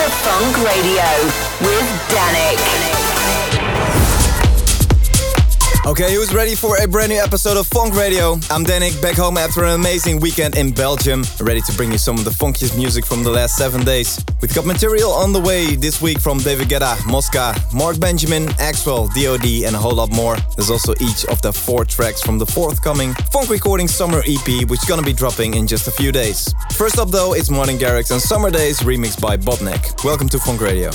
to Funk Radio with Danic. Okay, who's ready for a brand new episode of Funk Radio? I'm Danic, back home after an amazing weekend in Belgium, ready to bring you some of the funkiest music from the last seven days. We've got material on the way this week from David Guetta, Mosca, Mark Benjamin, Axwell, DOD, and a whole lot more. There's also each of the four tracks from the forthcoming Funk Recording Summer EP, which is gonna be dropping in just a few days. First up though, it's Martin Garrix and Summer Days remixed by Botnek. Welcome to Funk Radio.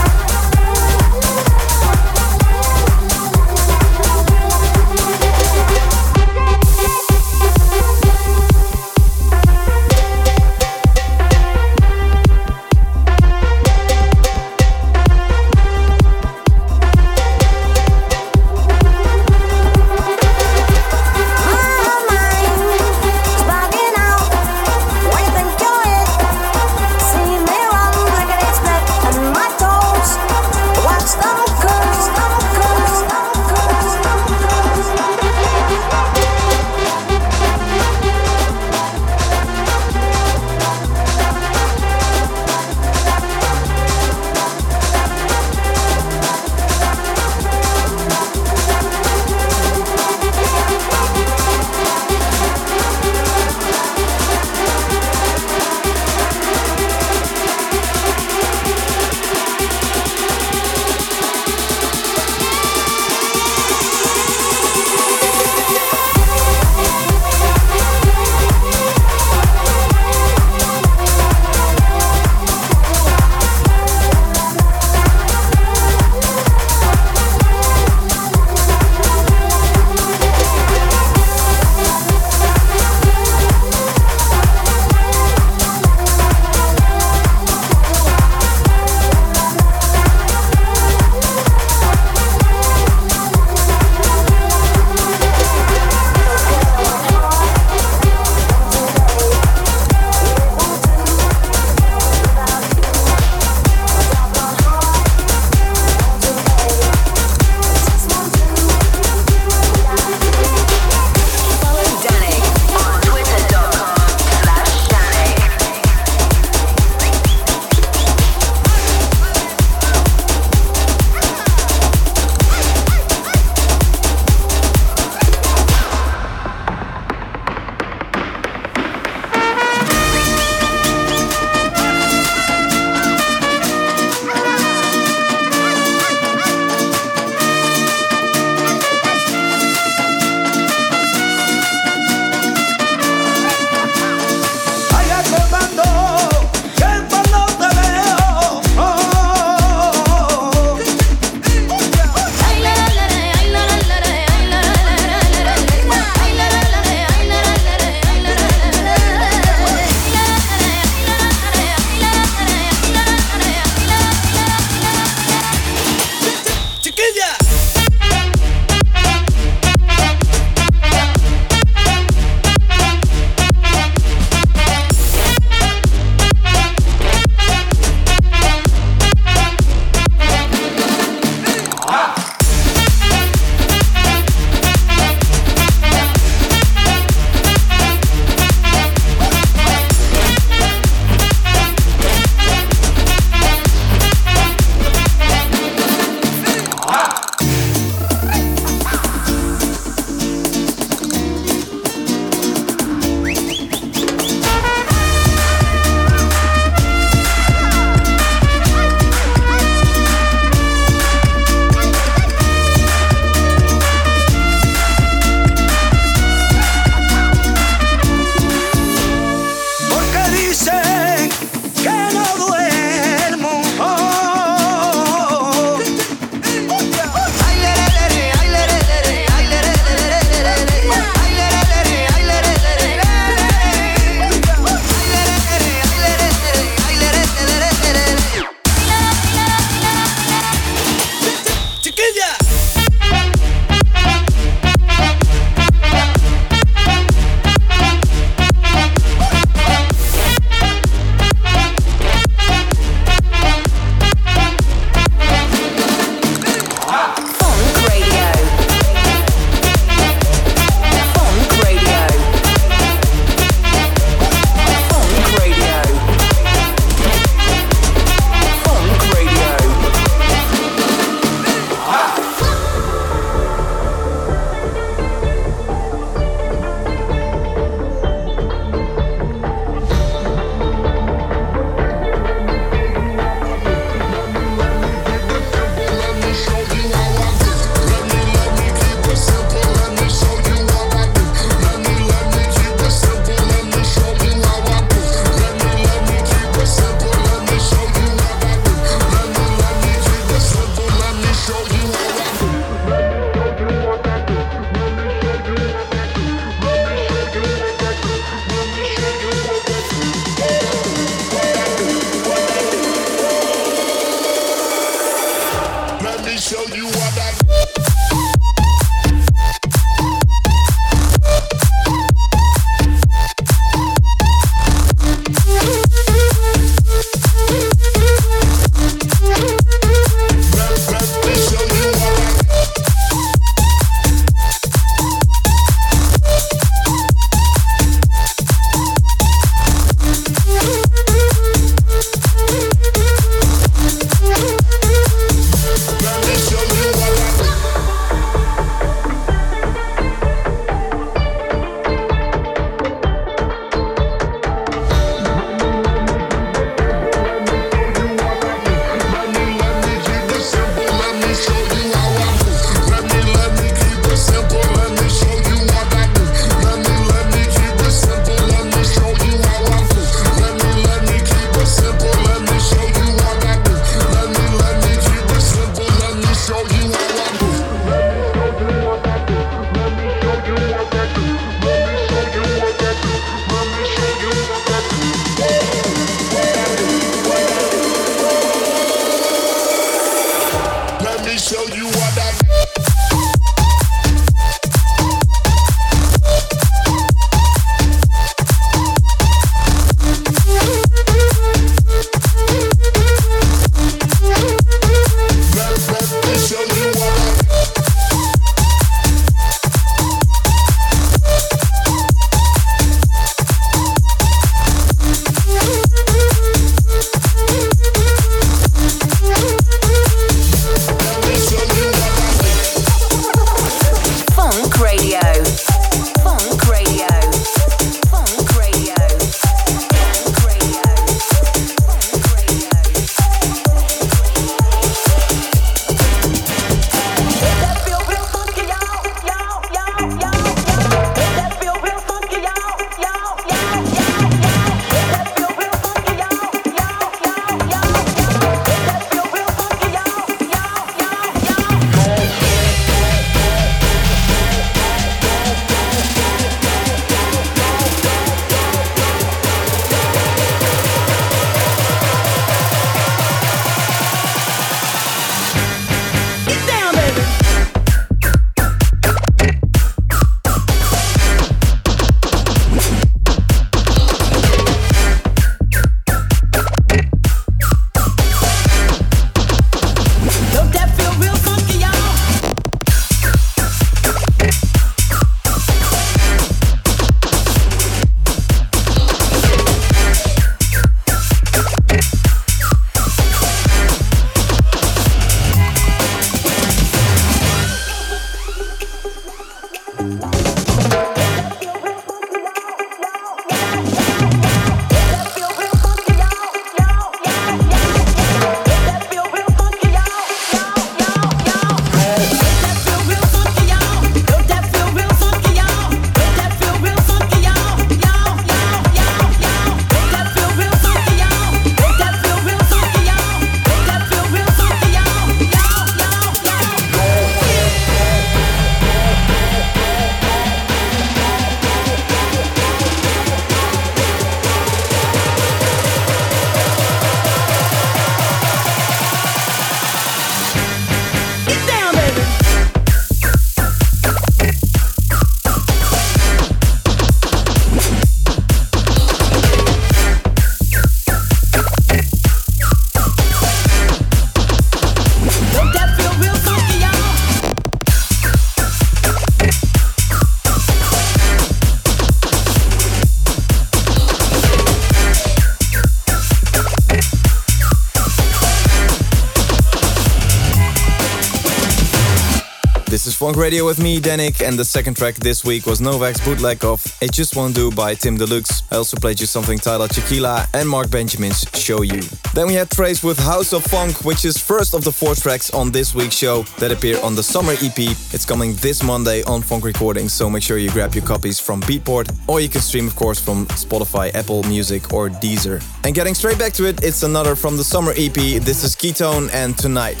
Funk Radio with me, Danic, and the second track this week was Novak's bootleg of It Just Won't Do by Tim Deluxe. I also played you something titled Tequila and Mark Benjamin's Show You. Then we had Trace with House of Funk, which is first of the four tracks on this week's show that appear on the summer EP. It's coming this Monday on Funk Recordings, so make sure you grab your copies from Beatport, or you can stream, of course, from Spotify, Apple Music, or Deezer. And getting straight back to it, it's another from the summer EP. This is Ketone and Tonight.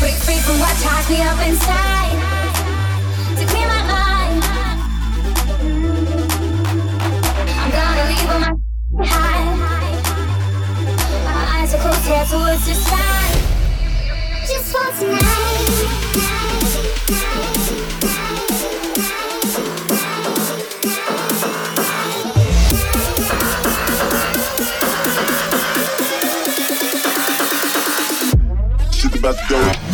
Break free from inside. To clear my mind. I'm gonna leave all my. My eyes are closed, head towards the sky. Just for tonight. Shit about to go.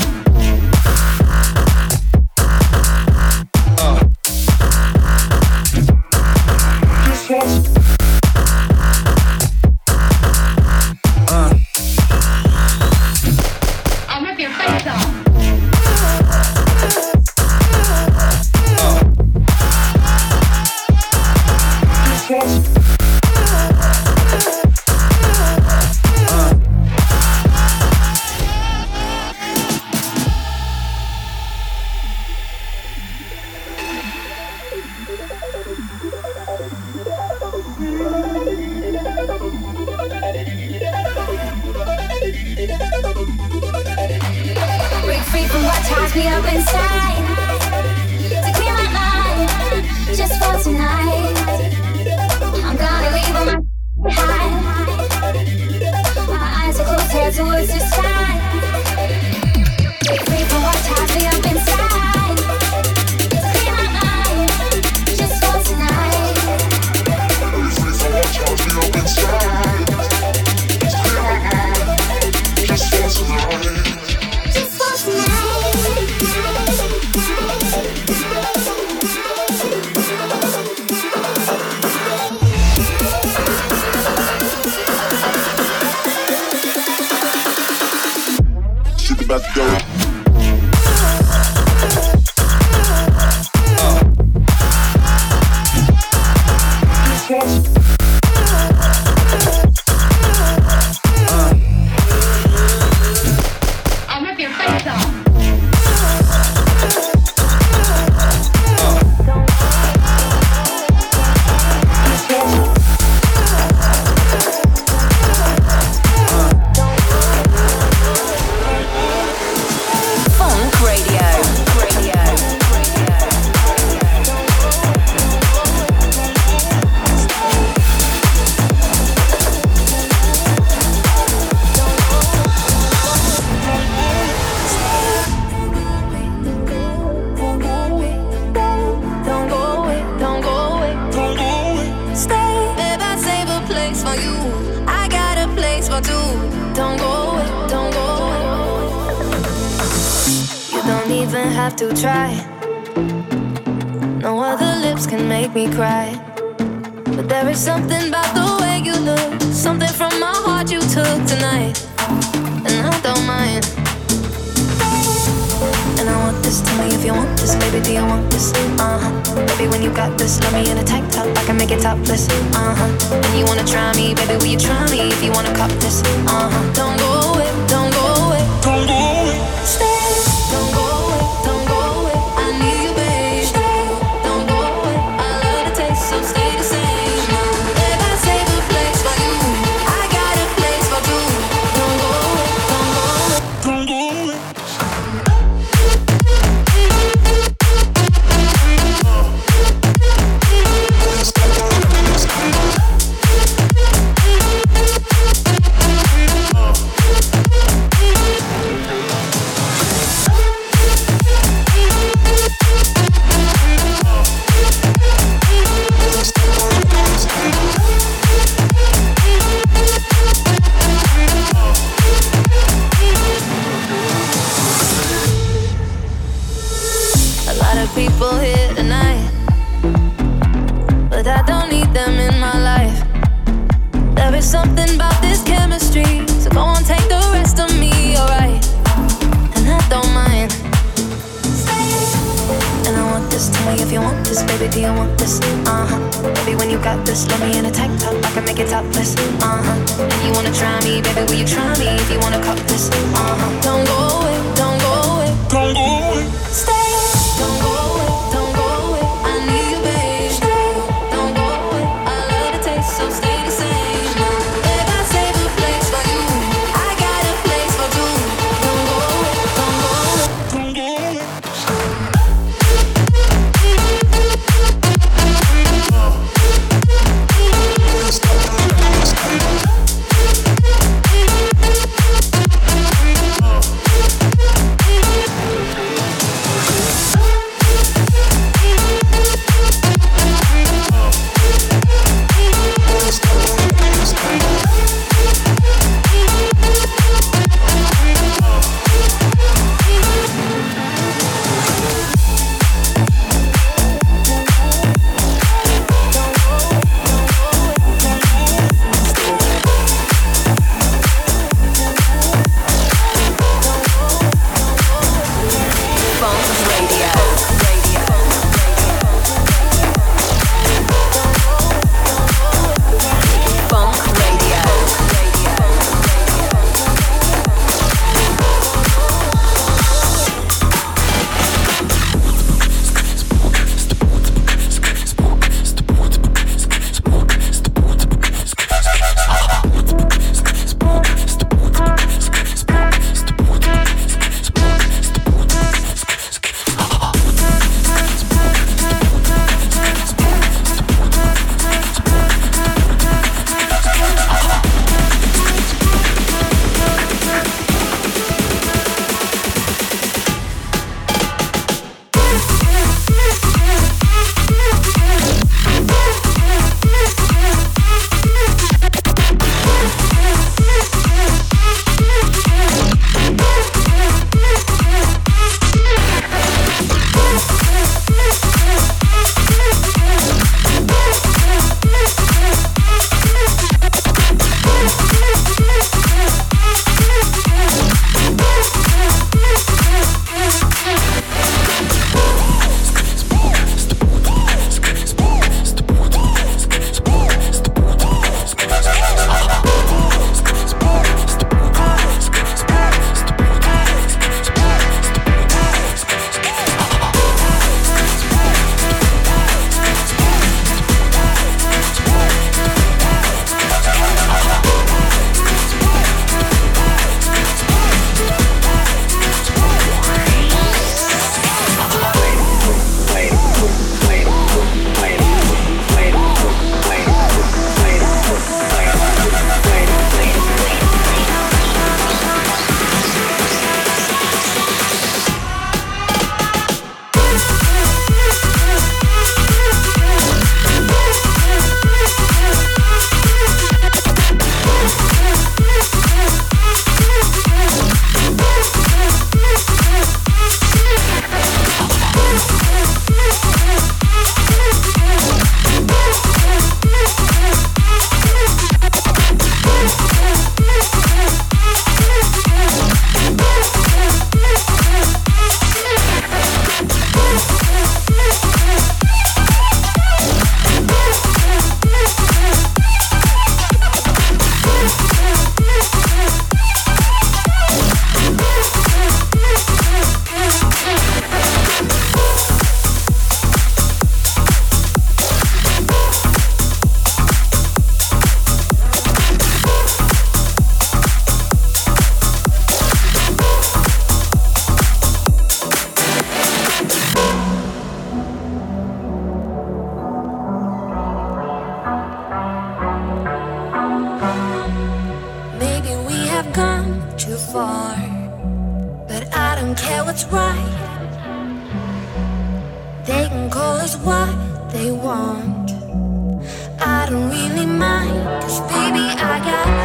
I don't really mind, cause baby, I got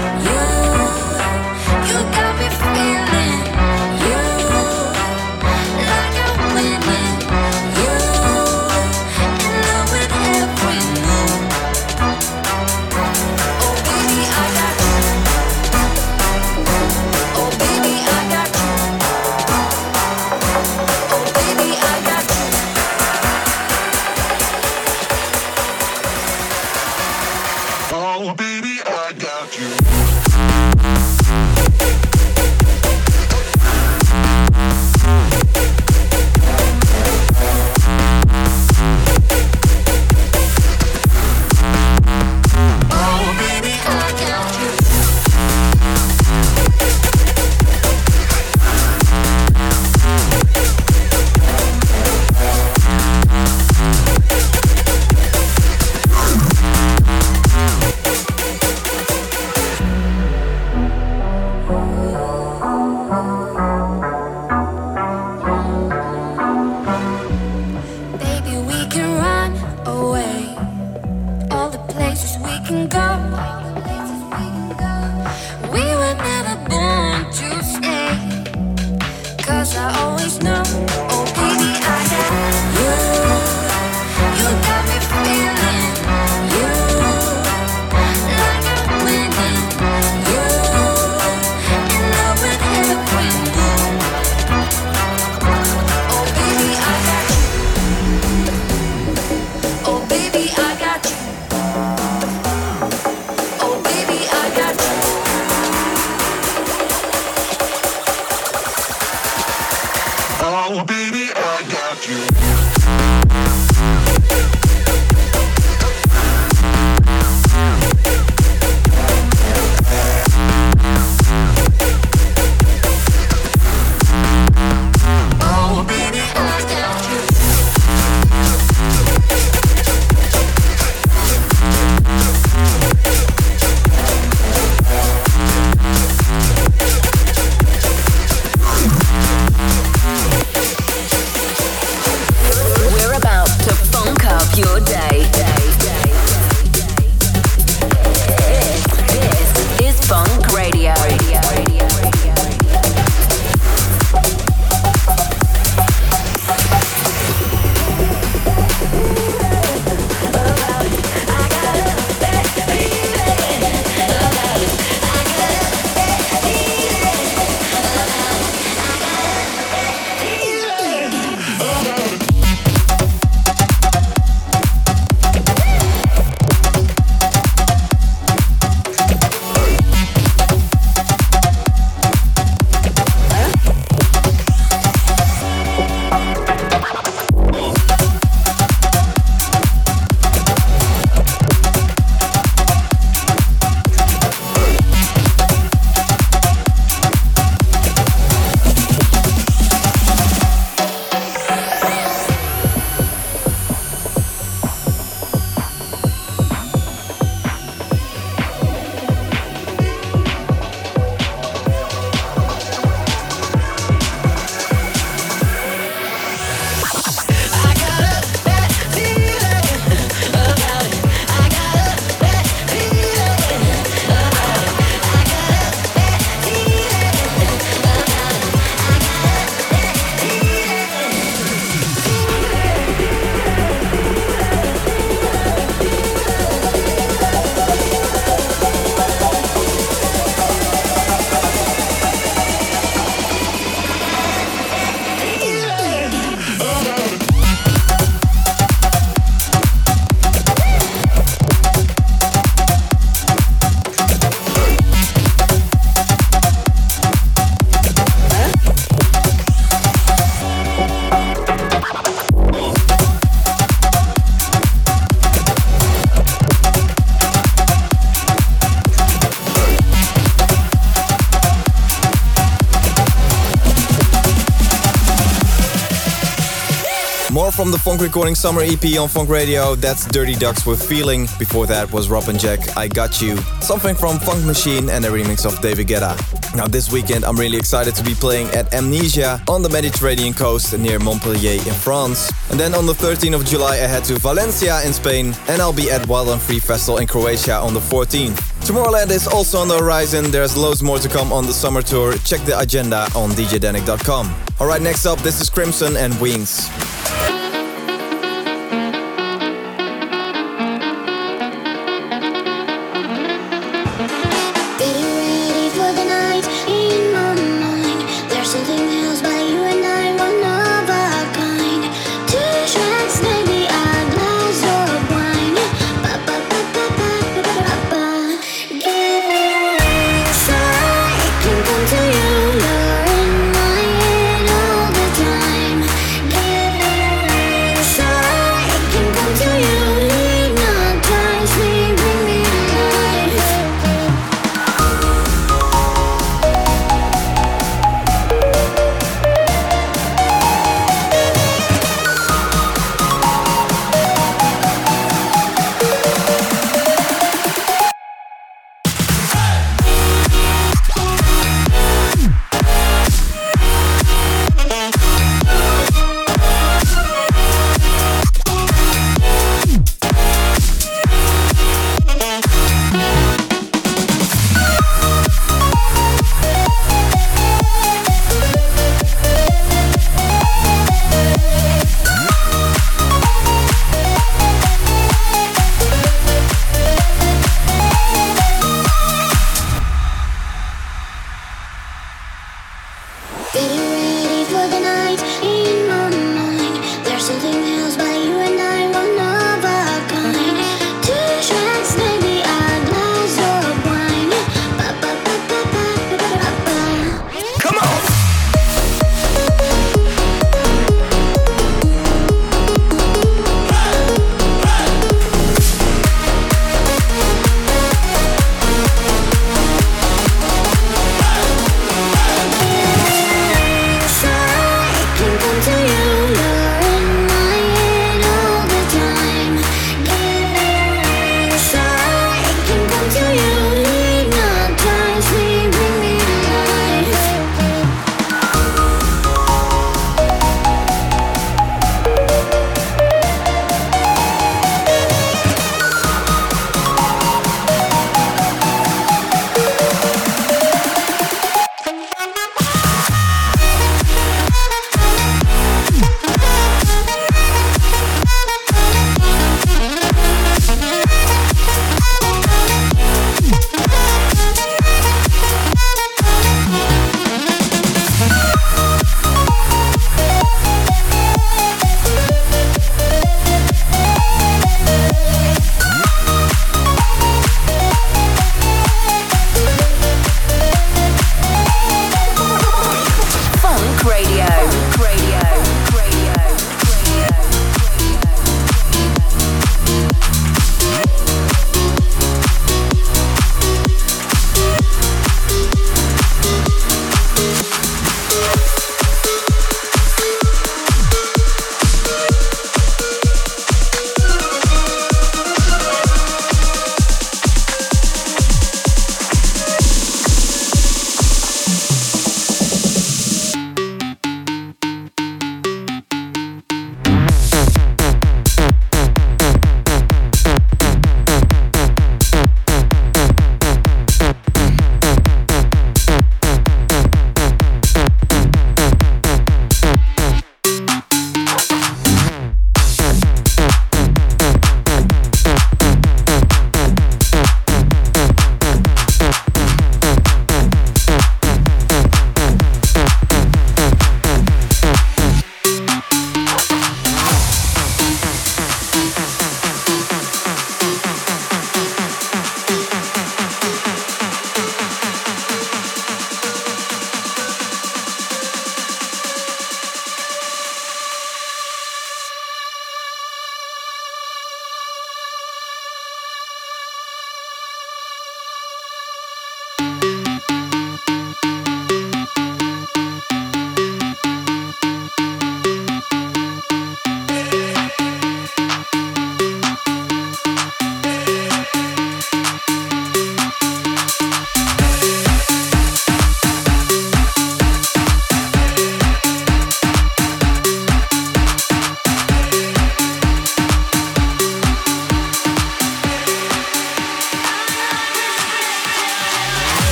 from the Funk Recording Summer EP on Funk Radio. That's Dirty Ducks with Feeling. Before that was Rob and Jack, I Got You. Something from Funk Machine and a remix of David Guetta. Now, this weekend, I'm really excited to be playing at Amnesia on the Mediterranean coast near Montpellier in France. And then on the 13th of July, I head to Valencia in Spain, and I'll be at Wild and Free Festival in Croatia on the 14th. Tomorrowland is also on the horizon. There's loads more to come on the summer tour. Check the agenda on djdanic.com. Alright, next up, this is Crimson and Wings.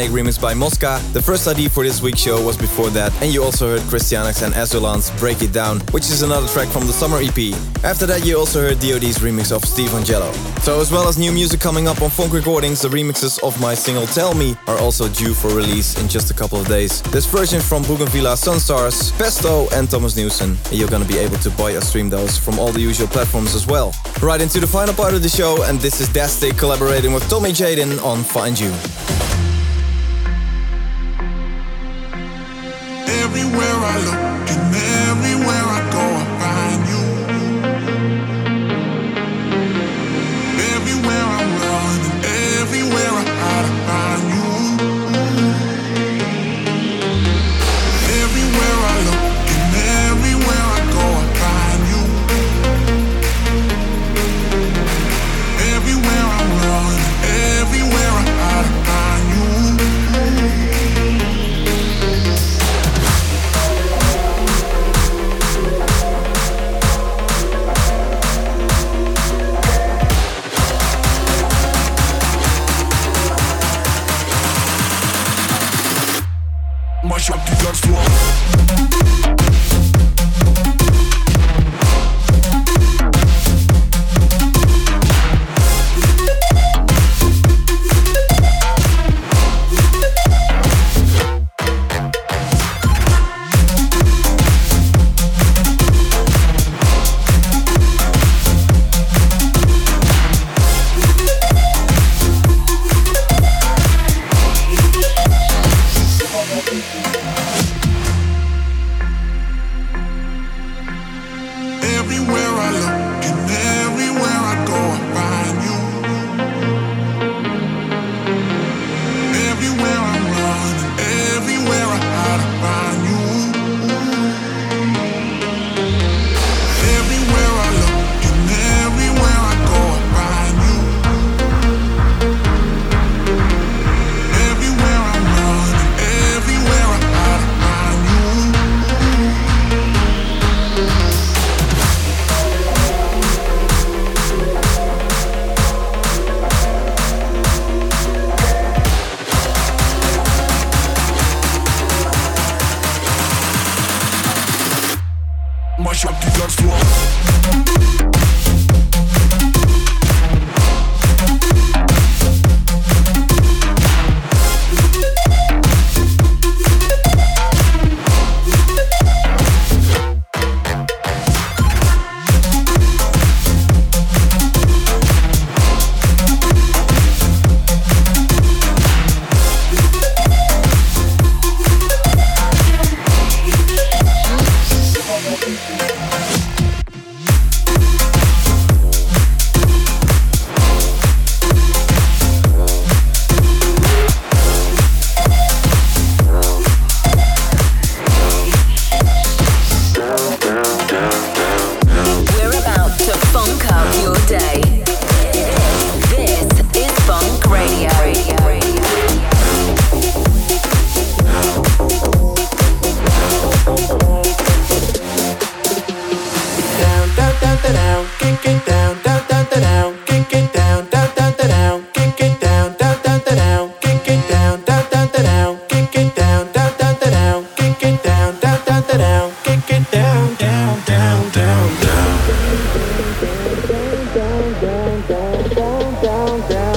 Snake remix by Mosca. The first ID for this week's show was before that, and you also heard Christianix and Azulan's Break It Down, which is another track from the summer EP. After that, you also heard DoD's remix of Steve Angello. So, as well as new music coming up on Funk Recordings, the remixes of my single Tell Me are also due for release in just a couple of days. This version from Bougainvillea Sunstars, Pesto, and Thomas Newson. And you're gonna be able to buy or stream those from all the usual platforms as well. Right into the final part of the show, and this is Dastic collaborating with Tommy Jaden on Find You. down, down.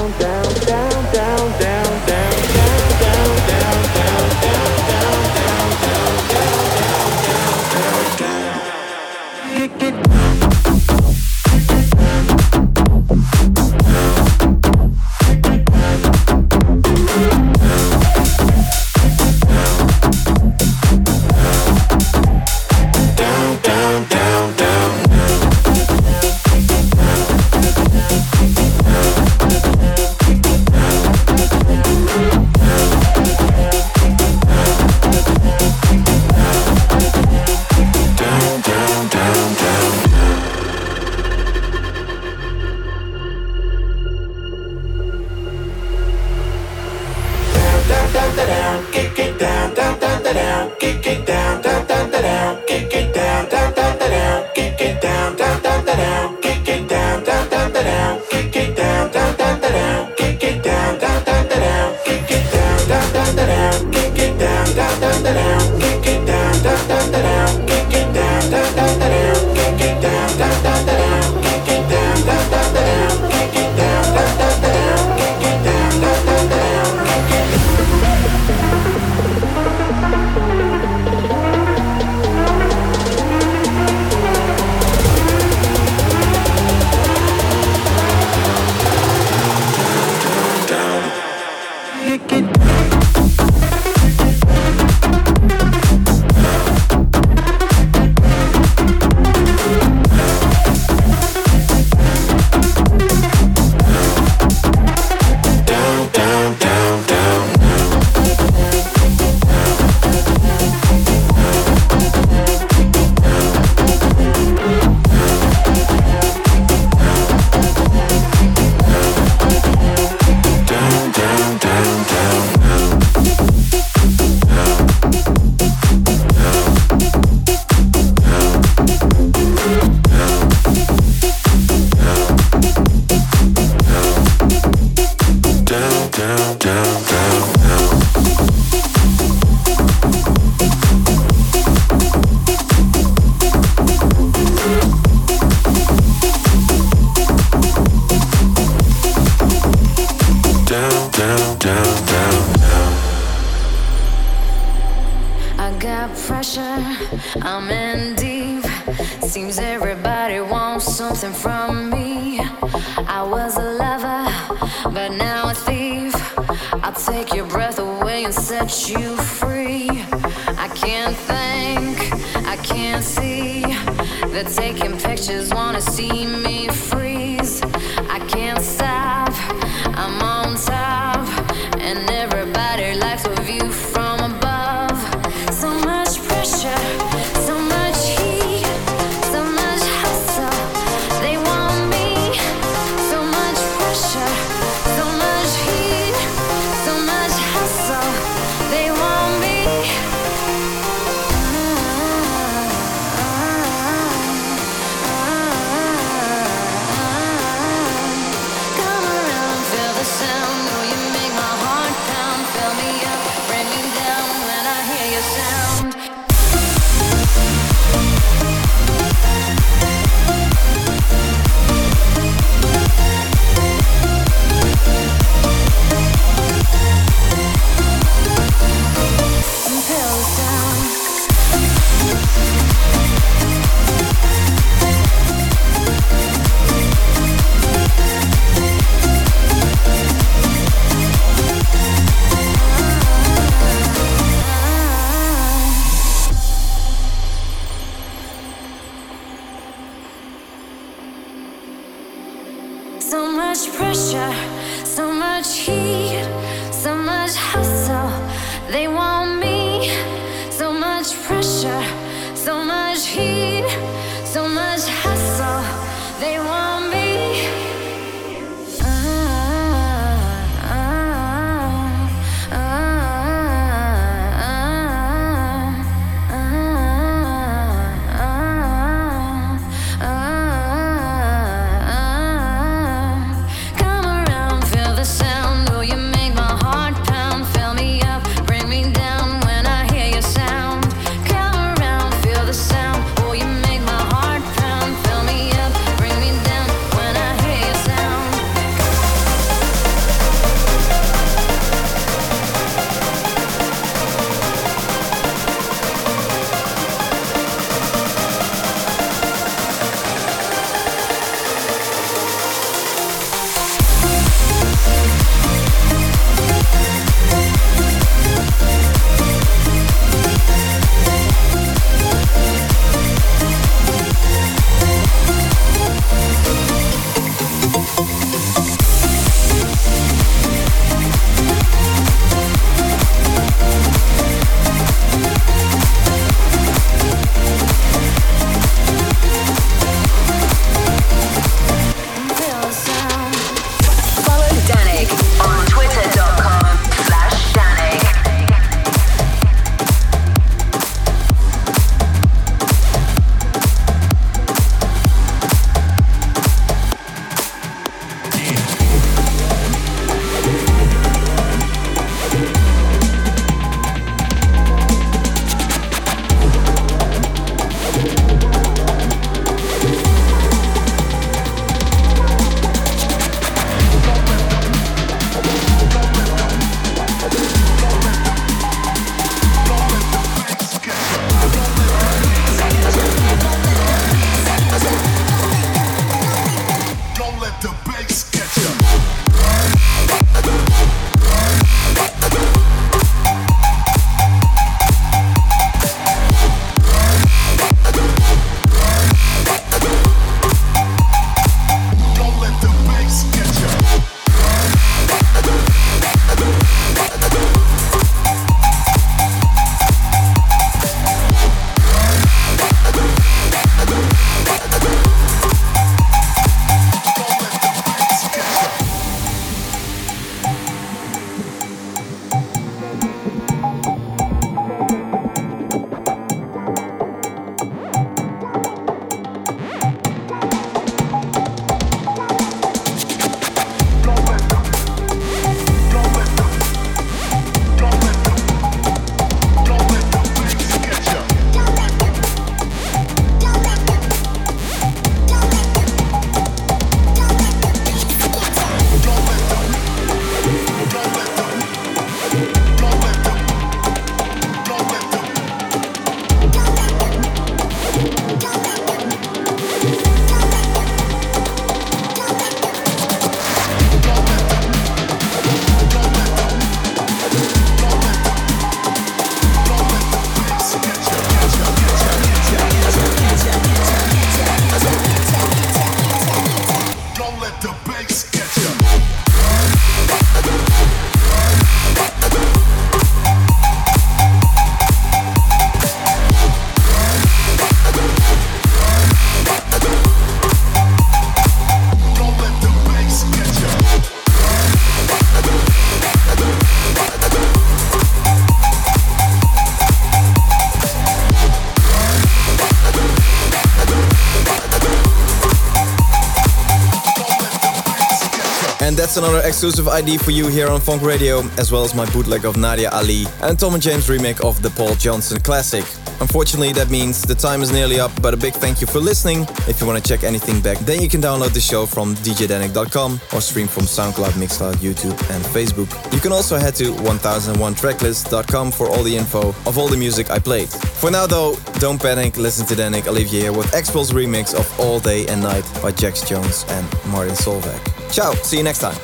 Exclusive ID for you here on Funk Radio, as well as my bootleg of Nadia Ali and Tom and James remake of the Paul Johnson classic. Unfortunately, that means the time is nearly up, but a big thank you for listening. If you want to check anything back, then you can download the show from djdanic.com or stream from SoundCloud, Mixcloud, YouTube, and Facebook. You can also head to 1001tracklist.com for all the info of all the music I played. For now, though, don't panic, listen to Danic. Here with X-Pulse remix of All Day and Night by Jax Jones and Martin Solveig. Ciao, see you next time.